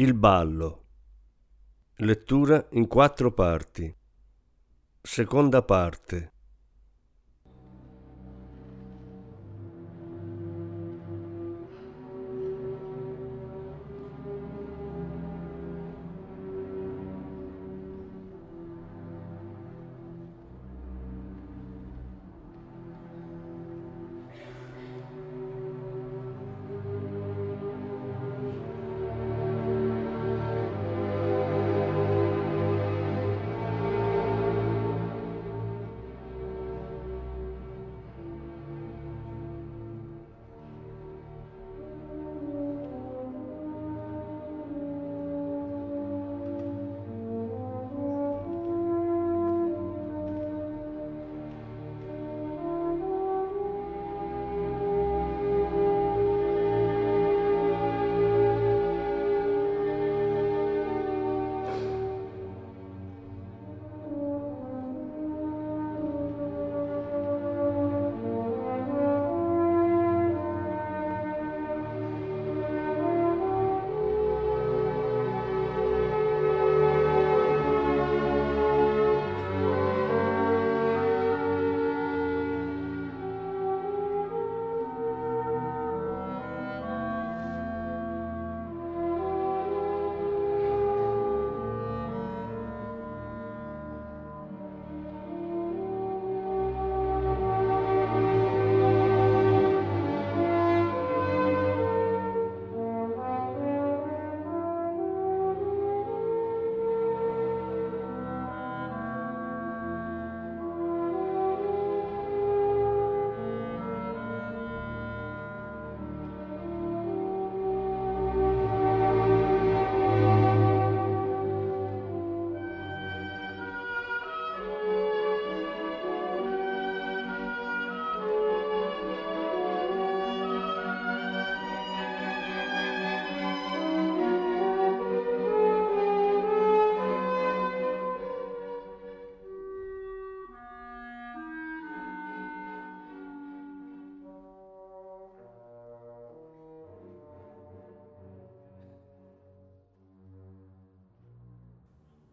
Il ballo. Lettura in quattro parti. Seconda parte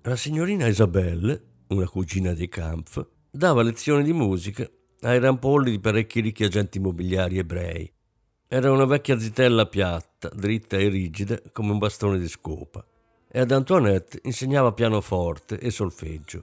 La signorina Isabelle, una cugina dei Kampf, dava lezioni di musica ai rampolli di parecchi ricchi agenti immobiliari ebrei. Era una vecchia zitella piatta, dritta e rigida come un bastone di scopa. E ad Antoinette insegnava pianoforte e solfeggio.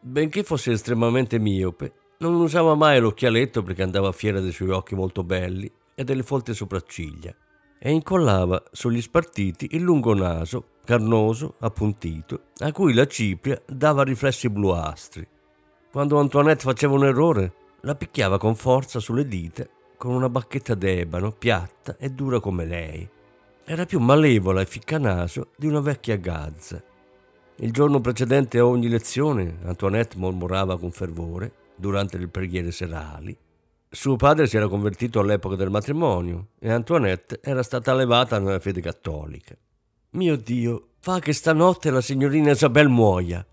Benché fosse estremamente miope, non usava mai l'occhialetto perché andava fiera dei suoi occhi molto belli e delle folte sopracciglia e incollava sugli spartiti il lungo naso, carnoso, appuntito, a cui la cipria dava riflessi bluastri. Quando Antoinette faceva un errore, la picchiava con forza sulle dita con una bacchetta d'ebano, piatta e dura come lei. Era più malevola e ficcanaso di una vecchia gazza. Il giorno precedente a ogni lezione, Antoinette mormorava con fervore, durante le preghiere serali, suo padre si era convertito all'epoca del matrimonio e Antoinette era stata allevata nella fede cattolica. Mio Dio, fa che stanotte la signorina Isabel muoia.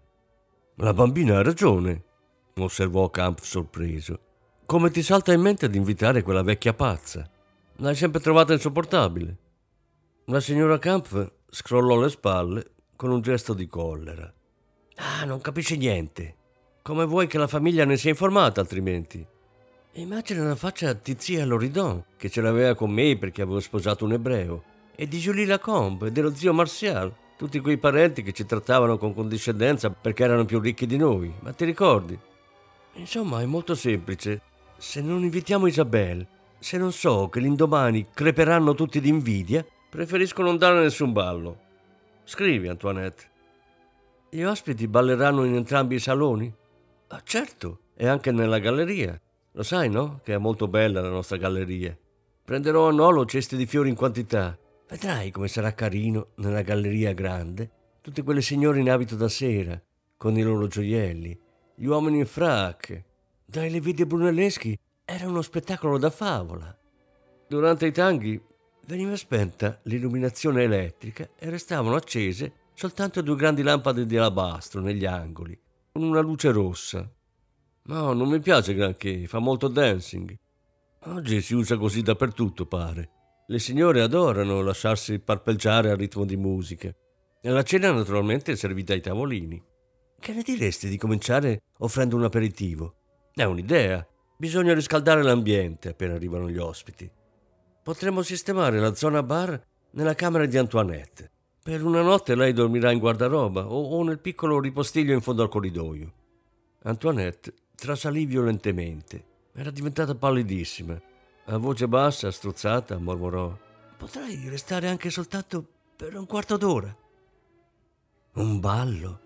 La bambina ha ragione, osservò Camp sorpreso. Come ti salta in mente di invitare quella vecchia pazza? L'hai sempre trovata insopportabile. La signora Camp scrollò le spalle con un gesto di collera. Ah, non capisci niente. Come vuoi che la famiglia ne sia informata altrimenti? Immagina la faccia di zia Loridon, che ce l'aveva con me perché avevo sposato un ebreo, e di Julie Lacombe e dello zio Martial, tutti quei parenti che ci trattavano con condiscendenza perché erano più ricchi di noi, ma ti ricordi? Insomma, è molto semplice. Se non invitiamo Isabelle, se non so che l'indomani creperanno tutti di invidia, preferisco non dare nessun ballo. Scrivi, Antoinette. Gli ospiti balleranno in entrambi i saloni? Ah, certo, e anche nella galleria. Lo sai, no? Che è molto bella la nostra galleria. Prenderò a nolo cesti di fiori in quantità. Vedrai come sarà carino nella galleria grande. Tutte quelle signore in abito da sera, con i loro gioielli, gli uomini in fracche. Dai le vidi brunelleschi era uno spettacolo da favola. Durante i tanghi veniva spenta l'illuminazione elettrica e restavano accese soltanto due grandi lampade di alabastro negli angoli, con una luce rossa. No, non mi piace granché, fa molto dancing. Oggi si usa così dappertutto, pare. Le signore adorano lasciarsi parpeggiare al ritmo di musica. E la cena naturalmente è servita ai tavolini. Che ne diresti di cominciare offrendo un aperitivo? È un'idea. Bisogna riscaldare l'ambiente appena arrivano gli ospiti. Potremmo sistemare la zona bar nella camera di Antoinette. Per una notte lei dormirà in guardaroba o, o nel piccolo ripostiglio in fondo al corridoio. Antoinette trasalì violentemente. Era diventata pallidissima. A voce bassa, strozzata, mormorò: Potrei restare anche soltanto per un quarto d'ora. Un ballo?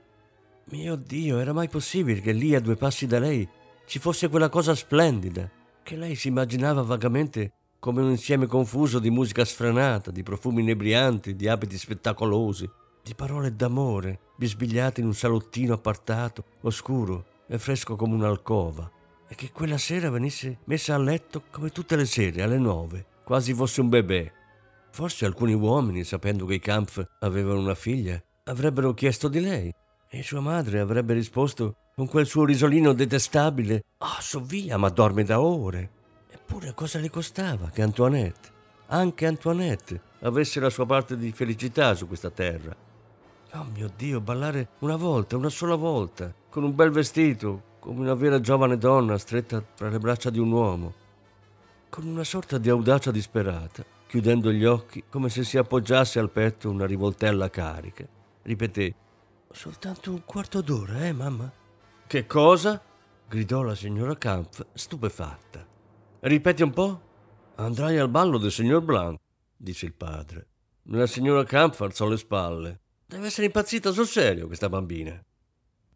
Mio Dio, era mai possibile che lì a due passi da lei ci fosse quella cosa splendida che lei si immaginava vagamente come un insieme confuso di musica sfrenata, di profumi inebrianti, di abiti spettacolosi, di parole d'amore bisbigliate in un salottino appartato, oscuro e fresco come un'alcova, e che quella sera venisse messa a letto come tutte le sere alle nove, quasi fosse un bebè. Forse alcuni uomini, sapendo che i Kampf avevano una figlia, avrebbero chiesto di lei, e sua madre avrebbe risposto con quel suo risolino detestabile: Ah, oh, so via, ma dorme da ore. Eppure cosa le costava che Antoinette, anche Antoinette, avesse la sua parte di felicità su questa terra? Oh mio Dio, ballare una volta, una sola volta, con un bel vestito, come una vera giovane donna stretta tra le braccia di un uomo, con una sorta di audacia disperata, chiudendo gli occhi come se si appoggiasse al petto una rivoltella carica. Ripeté, soltanto un quarto d'ora, eh, mamma? Che cosa? gridò la signora Kampf, stupefatta. Ripeti un po'? Andrai al ballo del signor Blanc, disse il padre. La signora Kampf alzò le spalle. Deve essere impazzita sul serio questa bambina.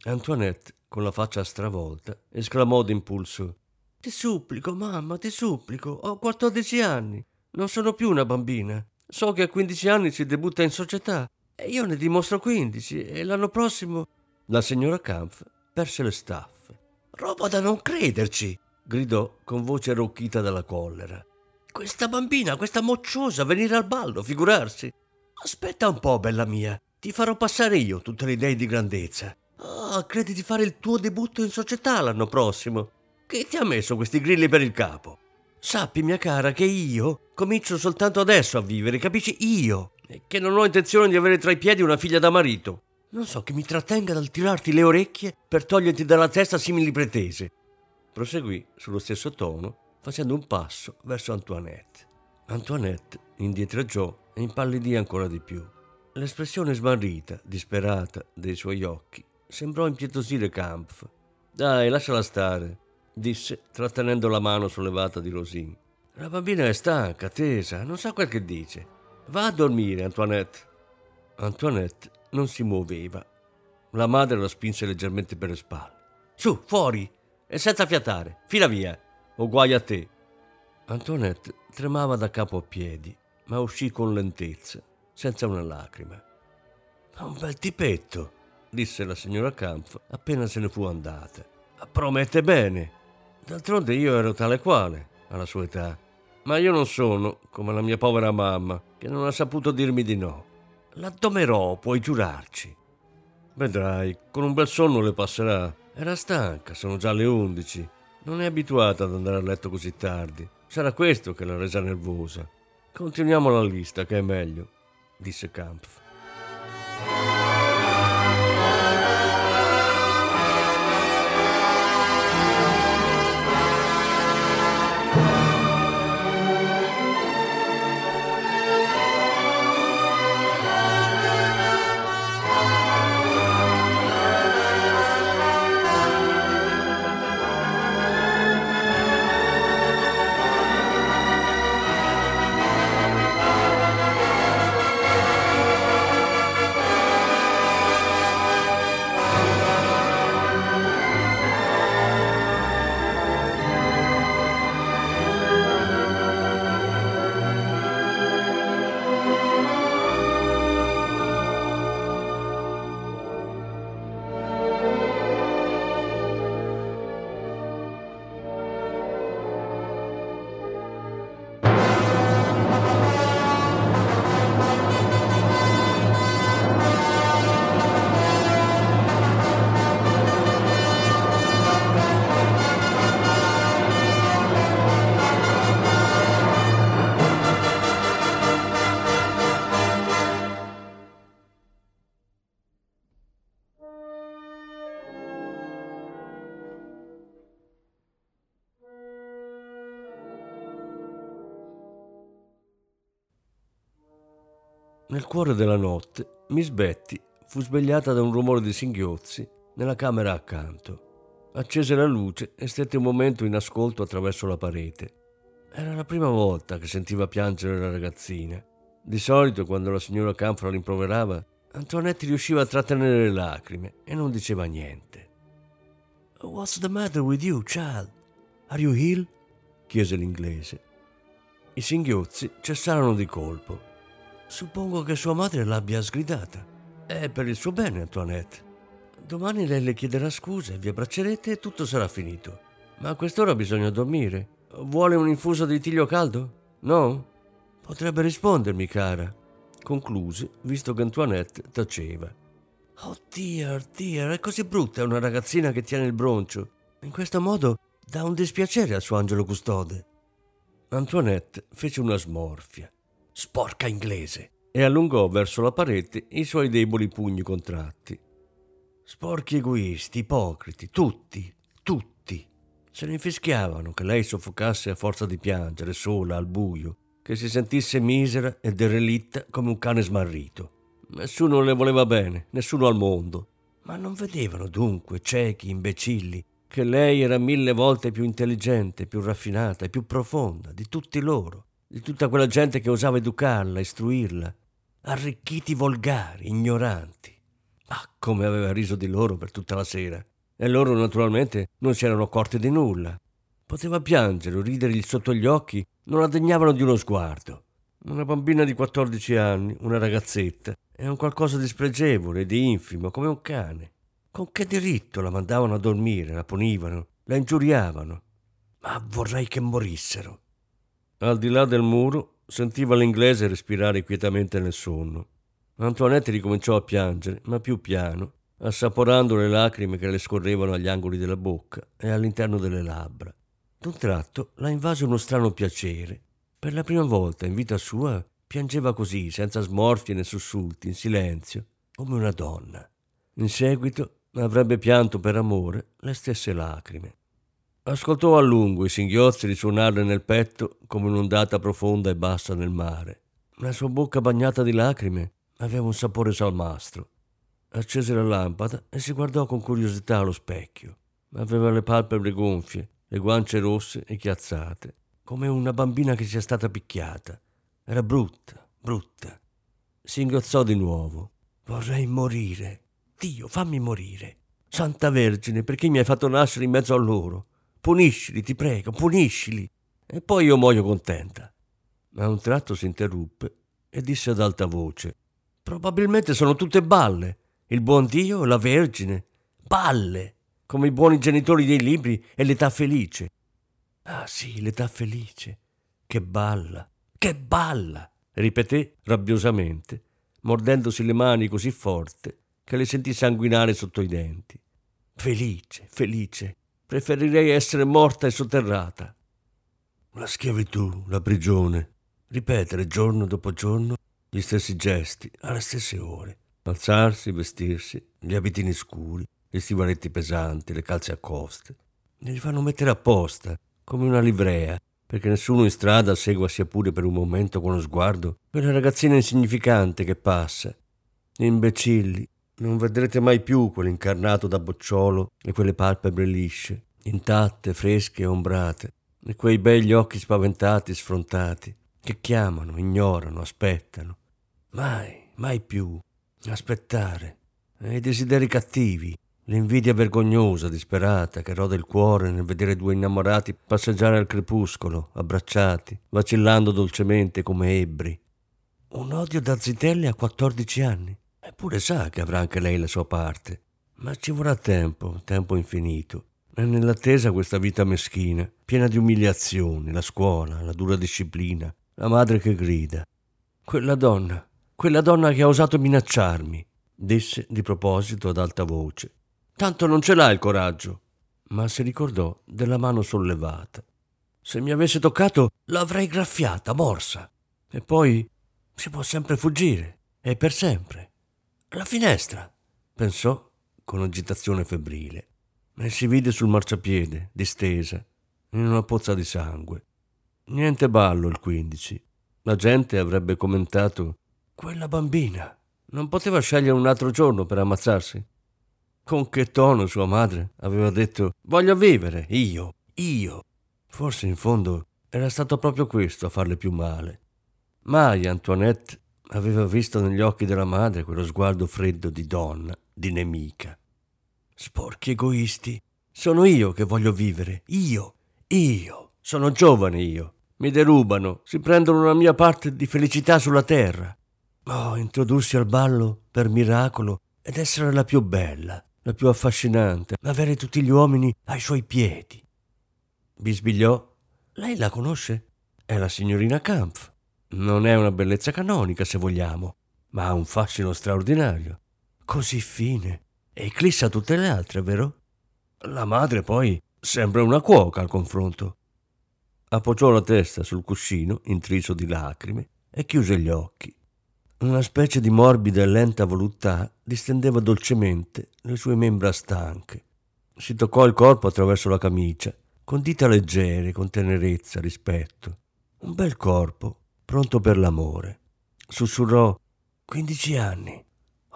Antoinette, con la faccia stravolta, esclamò d'impulso: Ti supplico, mamma, ti supplico, ho 14 anni. Non sono più una bambina. So che a 15 anni si debutta in società e io ne dimostro 15 e l'anno prossimo. La signora Kampf perse le staffe. Roba da non crederci! gridò con voce arrocchita dalla collera. Questa bambina, questa mocciosa, venire al ballo, figurarsi. Aspetta un po', bella mia, ti farò passare io tutte le idee di grandezza. Ah, credi di fare il tuo debutto in società l'anno prossimo? Che ti ha messo questi grilli per il capo? Sappi, mia cara, che io comincio soltanto adesso a vivere, capisci? Io, che non ho intenzione di avere tra i piedi una figlia da marito. Non so che mi trattenga dal tirarti le orecchie per toglierti dalla testa simili pretese. Proseguì sullo stesso tono, facendo un passo verso Antoinette. Antoinette indietreggiò e impallidì ancora di più. L'espressione smarrita, disperata dei suoi occhi sembrò impietosire Kampf. Dai, lasciala stare, disse, trattenendo la mano sollevata di Rosin. La bambina è stanca, tesa, non sa quel che dice. Va a dormire, Antoinette. Antoinette non si muoveva. La madre la spinse leggermente per le spalle. Su, fuori, e senza fiatare, fila via, o guai a te. Antoinette tremava da capo a piedi, ma uscì con lentezza, senza una lacrima. Un bel tipetto, disse la signora Kampf appena se ne fu andata. Promette bene. D'altronde io ero tale quale, alla sua età. Ma io non sono come la mia povera mamma, che non ha saputo dirmi di no. La domerò, puoi giurarci. Vedrai, con un bel sonno le passerà. Era stanca, sono già le undici. Non è abituata ad andare a letto così tardi. Sarà questo che l'ha resa nervosa. Continuiamo la lista, che è meglio, disse Kampf. Cuore della notte, Miss Betty fu svegliata da un rumore di singhiozzi nella camera accanto. Accese la luce e stette un momento in ascolto attraverso la parete. Era la prima volta che sentiva piangere la ragazzina. Di solito, quando la signora Canfra rimproverava, Antoinette riusciva a trattenere le lacrime e non diceva niente. What's the matter with you, child? Are you ill? chiese l'inglese. I singhiozzi cessarono di colpo. Suppongo che sua madre l'abbia sgridata. È per il suo bene, Antoinette. Domani lei le chiederà scusa, vi abbraccerete e tutto sarà finito. Ma a quest'ora bisogna dormire. Vuole un infuso di tiglio caldo? No? Potrebbe rispondermi, cara. Concluse, visto che Antoinette taceva. Oh dear, dear, è così brutta una ragazzina che tiene il broncio. In questo modo dà un dispiacere al suo angelo custode. Antoinette fece una smorfia sporca inglese, e allungò verso la parete i suoi deboli pugni contratti. Sporchi egoisti, ipocriti, tutti, tutti. Se ne infischiavano che lei soffocasse a forza di piangere, sola, al buio, che si sentisse misera e derelitta come un cane smarrito. Nessuno le voleva bene, nessuno al mondo. Ma non vedevano dunque, ciechi, imbecilli, che lei era mille volte più intelligente, più raffinata e più profonda di tutti loro di tutta quella gente che osava educarla, istruirla, arricchiti volgari, ignoranti. Ah, come aveva riso di loro per tutta la sera. E loro naturalmente non si erano accorti di nulla. Poteva piangere o ridergli sotto gli occhi, non la degnavano di uno sguardo. Una bambina di 14 anni, una ragazzetta, è un qualcosa di spregevole, di infimo, come un cane. Con che diritto la mandavano a dormire, la punivano, la ingiuriavano? Ma vorrei che morissero. Al di là del muro sentiva l'inglese respirare quietamente nel sonno. Antoinette ricominciò a piangere, ma più piano, assaporando le lacrime che le scorrevano agli angoli della bocca e all'interno delle labbra. D'un tratto la invase uno strano piacere. Per la prima volta in vita sua piangeva così, senza smorfie né sussulti, in silenzio, come una donna. In seguito avrebbe pianto per amore le stesse lacrime. Ascoltò a lungo i singhiozzi risuonare nel petto come un'ondata profonda e bassa nel mare. La sua bocca bagnata di lacrime aveva un sapore salmastro. Accese la lampada e si guardò con curiosità allo specchio. Aveva le palpebre gonfie, le guance rosse e chiazzate, come una bambina che sia stata picchiata. Era brutta, brutta. Si ingozzò di nuovo. Vorrei morire. Dio, fammi morire. Santa Vergine, perché mi hai fatto nascere in mezzo a loro? Puniscili, ti prego, puniscili. E poi io muoio contenta. Ma a un tratto si interruppe e disse ad alta voce: Probabilmente sono tutte balle. Il buon Dio, la Vergine. Balle, come i buoni genitori dei libri e l'età felice. Ah sì, l'età felice. Che balla, che balla, ripeté rabbiosamente, mordendosi le mani così forte che le sentì sanguinare sotto i denti. Felice, felice, Preferirei essere morta e sotterrata. La schiavitù, la prigione. Ripetere giorno dopo giorno gli stessi gesti alle stesse ore. Alzarsi, vestirsi, gli abitini scuri, gli stivaletti pesanti, le calze a coste. Li fanno mettere apposta, come una livrea, perché nessuno in strada segua sia pure per un momento con lo sguardo quella ragazzina insignificante che passa. Imbecilli, non vedrete mai più quell'incarnato da bocciolo e quelle palpebre lisce, intatte, fresche e ombrate, e quei begli occhi spaventati, sfrontati, che chiamano, ignorano, aspettano. Mai, mai più. Aspettare. E i desideri cattivi, l'invidia vergognosa, disperata, che rode il cuore nel vedere due innamorati passeggiare al crepuscolo, abbracciati, vacillando dolcemente come ebbri. Un odio da zitelli a 14 anni. Eppure sa che avrà anche lei la sua parte. Ma ci vorrà tempo, tempo infinito. E nell'attesa questa vita meschina, piena di umiliazioni, la scuola, la dura disciplina, la madre che grida. Quella donna, quella donna che ha osato minacciarmi, disse di proposito ad alta voce. Tanto non ce l'ha il coraggio. Ma si ricordò della mano sollevata. Se mi avesse toccato, l'avrei graffiata, morsa. E poi si può sempre fuggire, e per sempre. La finestra, pensò con agitazione febbrile, e si vide sul marciapiede, distesa, in una pozza di sangue. Niente ballo il 15. La gente avrebbe commentato Quella bambina non poteva scegliere un altro giorno per ammazzarsi? Con che tono sua madre aveva detto voglio vivere, io, io. Forse in fondo era stato proprio questo a farle più male. Mai Antoinette aveva visto negli occhi della madre quello sguardo freddo di donna, di nemica. Sporchi egoisti, sono io che voglio vivere, io, io, sono giovane io. Mi derubano, si prendono una mia parte di felicità sulla terra. Oh, introdursi al ballo per miracolo ed essere la più bella, la più affascinante, avere tutti gli uomini ai suoi piedi. Bisbigliò. Lei la conosce? È la signorina Kampf. Non è una bellezza canonica, se vogliamo, ma ha un fascino straordinario. Così fine eclissa tutte le altre, vero? La madre poi sembra una cuoca al confronto. Appoggiò la testa sul cuscino, intriso di lacrime, e chiuse gli occhi. Una specie di morbida e lenta voluttà distendeva dolcemente le sue membra stanche. Si toccò il corpo attraverso la camicia, con dita leggere, con tenerezza, rispetto. Un bel corpo, pronto per l'amore. Sussurrò: Quindici anni.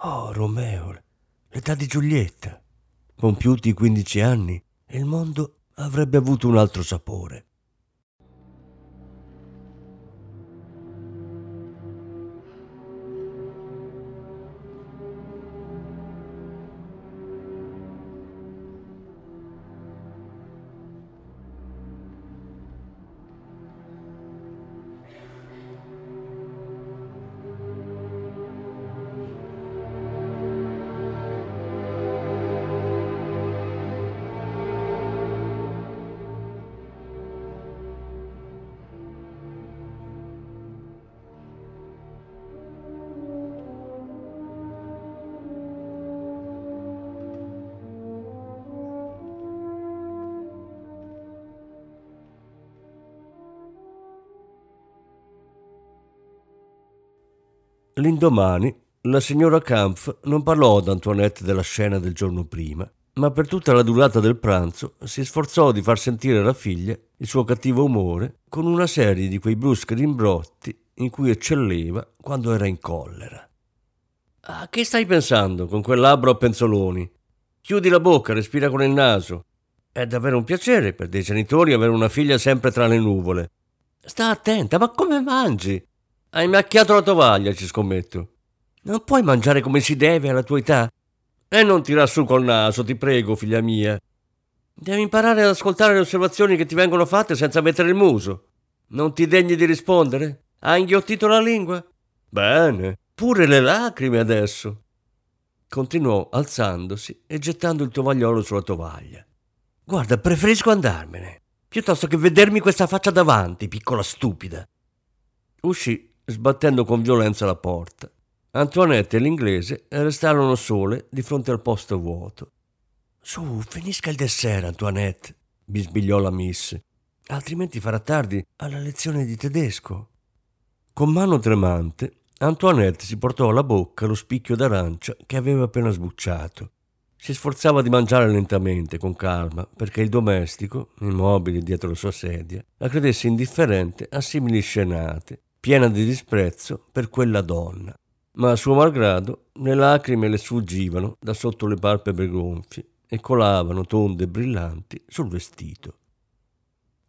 Oh, Romeo, l'età di Giulietta. Compiuti i quindici anni, il mondo avrebbe avuto un altro sapore. L'indomani la signora Kampf non parlò ad Antoinette della scena del giorno prima, ma per tutta la durata del pranzo si sforzò di far sentire alla figlia il suo cattivo umore con una serie di quei bruschi rimbrotti in cui eccelleva quando era in collera. A che stai pensando con quel labbro a penzoloni? Chiudi la bocca, respira con il naso. È davvero un piacere per dei genitori avere una figlia sempre tra le nuvole. Sta attenta, ma come mangi? Hai macchiato la tovaglia, ci scommetto. Non puoi mangiare come si deve alla tua età? E non tirar su col naso, ti prego, figlia mia. Devi imparare ad ascoltare le osservazioni che ti vengono fatte senza mettere il muso. Non ti degni di rispondere? Hai inghiottito la lingua? Bene, pure le lacrime adesso. Continuò alzandosi e gettando il tovagliolo sulla tovaglia. Guarda, preferisco andarmene, piuttosto che vedermi questa faccia davanti, piccola stupida. Uscì sbattendo con violenza la porta. Antoinette e l'inglese restarono sole di fronte al posto vuoto. Su, finisca il dessert, Antoinette, bisbigliò la miss, altrimenti farà tardi alla lezione di tedesco. Con mano tremante, Antoinette si portò alla bocca lo spicchio d'arancia che aveva appena sbucciato. Si sforzava di mangiare lentamente, con calma, perché il domestico, immobile dietro la sua sedia, la credesse indifferente a simili scenate piena di disprezzo per quella donna. Ma a suo malgrado le lacrime le sfuggivano da sotto le palpebre gonfie e colavano tonde e brillanti sul vestito.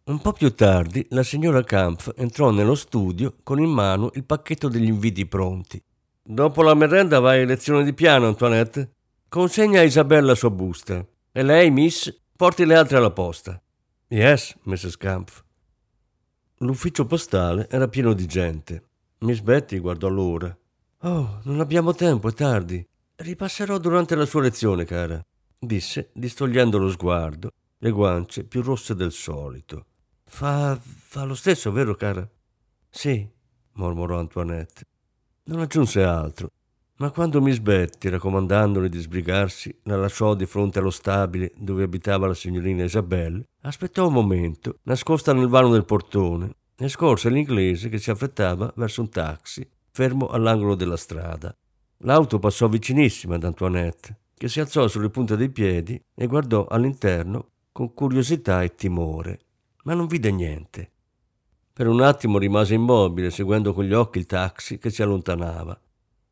Un po' più tardi la signora Kampf entrò nello studio con in mano il pacchetto degli inviti pronti. Dopo la merenda vai a lezione di piano, Antoinette. Consegna a Isabella la sua busta. E lei, miss, porti le altre alla posta. Yes, Mrs. Kampf. L'ufficio postale era pieno di gente. Miss Betty guardò l'ora. Oh, non abbiamo tempo, è tardi. Ripasserò durante la sua lezione, cara, disse, distogliendo lo sguardo, le guance più rosse del solito. Fa, fa lo stesso, vero, cara? Sì, mormorò Antoinette. Non aggiunse altro, ma quando Miss Betty, raccomandandole di sbrigarsi, la lasciò di fronte allo stabile dove abitava la signorina Isabelle, aspettò un momento, nascosta nel vano del portone, e scorse l'inglese che si affrettava verso un taxi, fermo all'angolo della strada. L'auto passò vicinissima ad Antoinette, che si alzò sulle punte dei piedi e guardò all'interno con curiosità e timore, ma non vide niente. Per un attimo rimase immobile, seguendo con gli occhi il taxi che si allontanava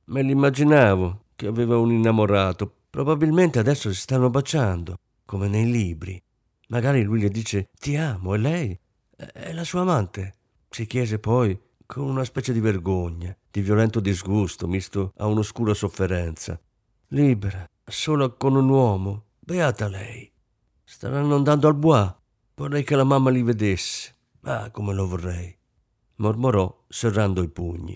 Me l'immaginavo che aveva un innamorato. Probabilmente adesso si stanno baciando, come nei libri. Magari lui le dice ti amo e lei è la sua amante. Si chiese poi con una specie di vergogna, di violento disgusto misto a un'oscura sofferenza. Libera, sola con un uomo, beata lei. Staranno andando al bois. Vorrei che la mamma li vedesse. Ah, come lo vorrei. Mormorò serrando i pugni.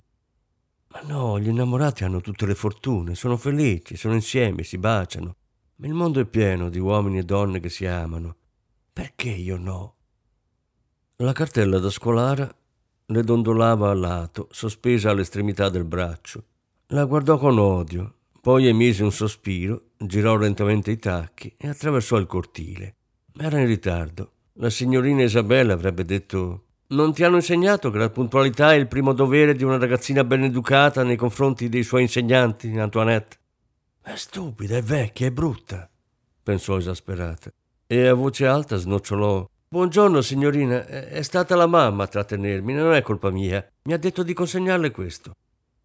Ma no, gli innamorati hanno tutte le fortune, sono felici, sono insieme, si baciano. Ma il mondo è pieno di uomini e donne che si amano. Perché io no? La cartella da scolare le dondolava a lato, sospesa all'estremità del braccio. La guardò con odio, poi emise un sospiro, girò lentamente i tacchi e attraversò il cortile. Era in ritardo. La signorina Isabella avrebbe detto non ti hanno insegnato che la puntualità è il primo dovere di una ragazzina ben educata nei confronti dei suoi insegnanti, Antoinette? È stupida, è vecchia, è brutta, pensò esasperata. E a voce alta snocciolò. Buongiorno, signorina, è stata la mamma a trattenermi, non è colpa mia. Mi ha detto di consegnarle questo.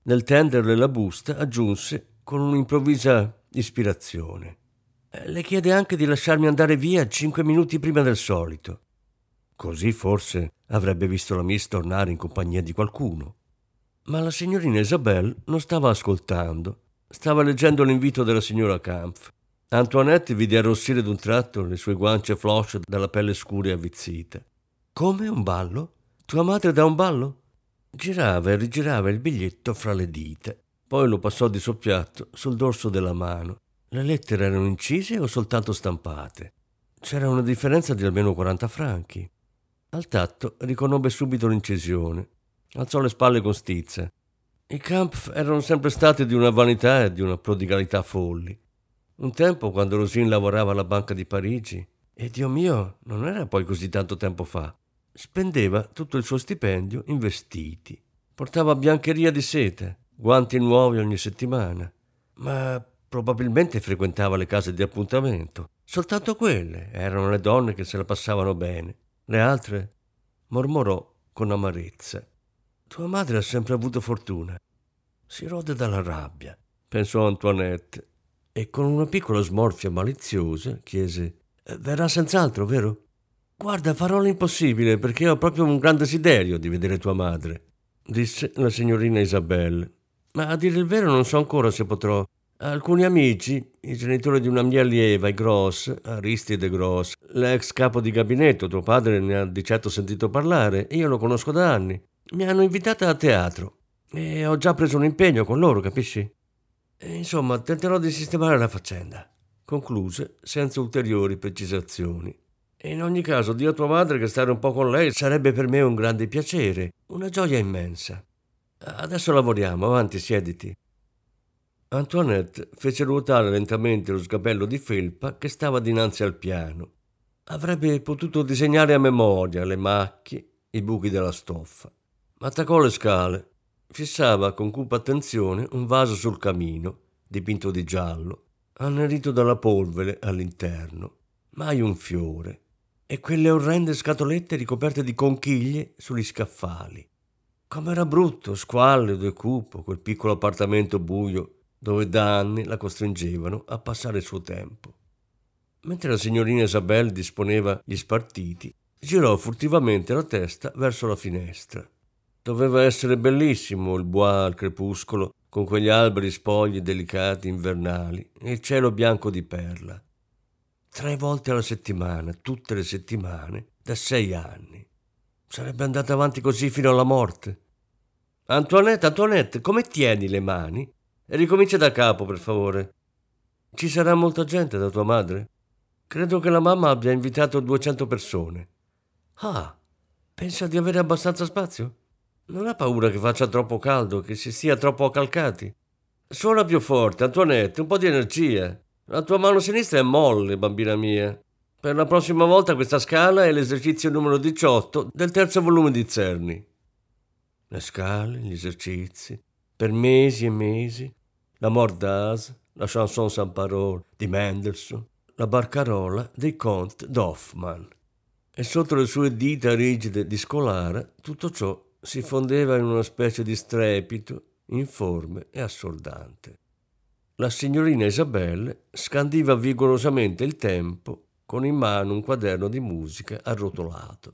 Nel tenderle la busta aggiunse con un'improvvisa ispirazione. Eh, le chiede anche di lasciarmi andare via cinque minuti prima del solito. Così forse avrebbe visto la Miss tornare in compagnia di qualcuno. Ma la signorina Isabelle non stava ascoltando, stava leggendo l'invito della signora Kampf. Antoinette vide arrossire d'un tratto le sue guance flosce dalla pelle scura e avvizzita. Come un ballo? Tua madre dà un ballo? Girava e rigirava il biglietto fra le dita. Poi lo passò di soppiatto sul dorso della mano. Le lettere erano incise o soltanto stampate? C'era una differenza di almeno 40 franchi. Al tatto riconobbe subito l'incisione. Alzò le spalle con stizza. I Kampf erano sempre stati di una vanità e di una prodigalità folli. Un tempo, quando Rosine lavorava alla Banca di Parigi, e Dio mio, non era poi così tanto tempo fa, spendeva tutto il suo stipendio in vestiti. Portava biancheria di seta, guanti nuovi ogni settimana, ma probabilmente frequentava le case di appuntamento. Soltanto quelle erano le donne che se la passavano bene. Le altre mormorò con amarezza. Tua madre ha sempre avuto fortuna. Si rode dalla rabbia, pensò Antoinette, e con una piccola smorfia maliziosa chiese: Verrà senz'altro, vero? Guarda, farò l'impossibile perché ho proprio un gran desiderio di vedere tua madre, disse la signorina Isabelle. Ma a dire il vero non so ancora se potrò. Alcuni amici, i genitori di una mia allieva, i Gross, Aristide Gross, l'ex capo di gabinetto, tuo padre ne ha di certo sentito parlare, io lo conosco da anni, mi hanno invitata a teatro e ho già preso un impegno con loro, capisci? E, insomma, tenterò di sistemare la faccenda, concluse senza ulteriori precisazioni. In ogni caso, di a tua madre che stare un po' con lei sarebbe per me un grande piacere, una gioia immensa. Adesso lavoriamo, avanti, siediti. Antoinette fece ruotare lentamente lo sgabello di felpa che stava dinanzi al piano. Avrebbe potuto disegnare a memoria le macchie, i buchi della stoffa. Attaccò le scale, fissava con cupa attenzione un vaso sul camino, dipinto di giallo, annerito dalla polvere all'interno. Mai un fiore. E quelle orrende scatolette ricoperte di conchiglie sugli scaffali. Com'era brutto, squallido e cupo quel piccolo appartamento buio dove da anni la costringevano a passare il suo tempo. Mentre la signorina Isabelle disponeva gli spartiti, girò furtivamente la testa verso la finestra. Doveva essere bellissimo il bois al crepuscolo, con quegli alberi spogli delicati invernali e il cielo bianco di perla. Tre volte alla settimana, tutte le settimane, da sei anni. Sarebbe andata avanti così fino alla morte. Antoinette, Antoinette, come tieni le mani? Ricomincia da capo, per favore. Ci sarà molta gente da tua madre? Credo che la mamma abbia invitato 200 persone. Ah, pensa di avere abbastanza spazio? Non ha paura che faccia troppo caldo, che si sia troppo accalcati? Suona più forte, Antoinette, un po' di energia. La tua mano sinistra è molle, bambina mia. Per la prossima volta questa scala è l'esercizio numero 18 del terzo volume di Zerni. Le scale, gli esercizi, per mesi e mesi, la Mordaz, la chanson sans parole di Mendelssohn, la barcarola dei Comte d'Hoffmann. E sotto le sue dita rigide di scolare tutto ciò si fondeva in una specie di strepito, informe e assordante. La signorina Isabelle scandiva vigorosamente il tempo con in mano un quaderno di musica arrotolato.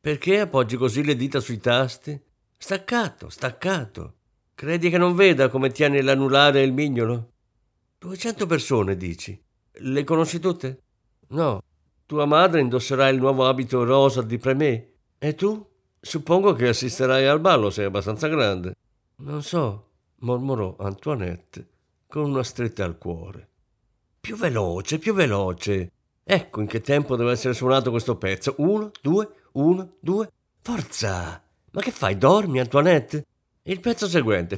Perché appoggi così le dita sui tasti? Staccato, staccato. Credi che non veda come tieni l'anulare e il mignolo? Duecento persone, dici. Le conosci tutte? No. Tua madre indosserà il nuovo abito rosa di Premé. E tu? Suppongo che assisterai al ballo, sei abbastanza grande. Non so, mormorò Antoinette con una stretta al cuore. Più veloce, più veloce. Ecco in che tempo deve essere suonato questo pezzo. Uno, due, uno, due. Forza! Ma che fai? Dormi, Antoinette? Il pezzo seguente,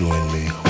you and me.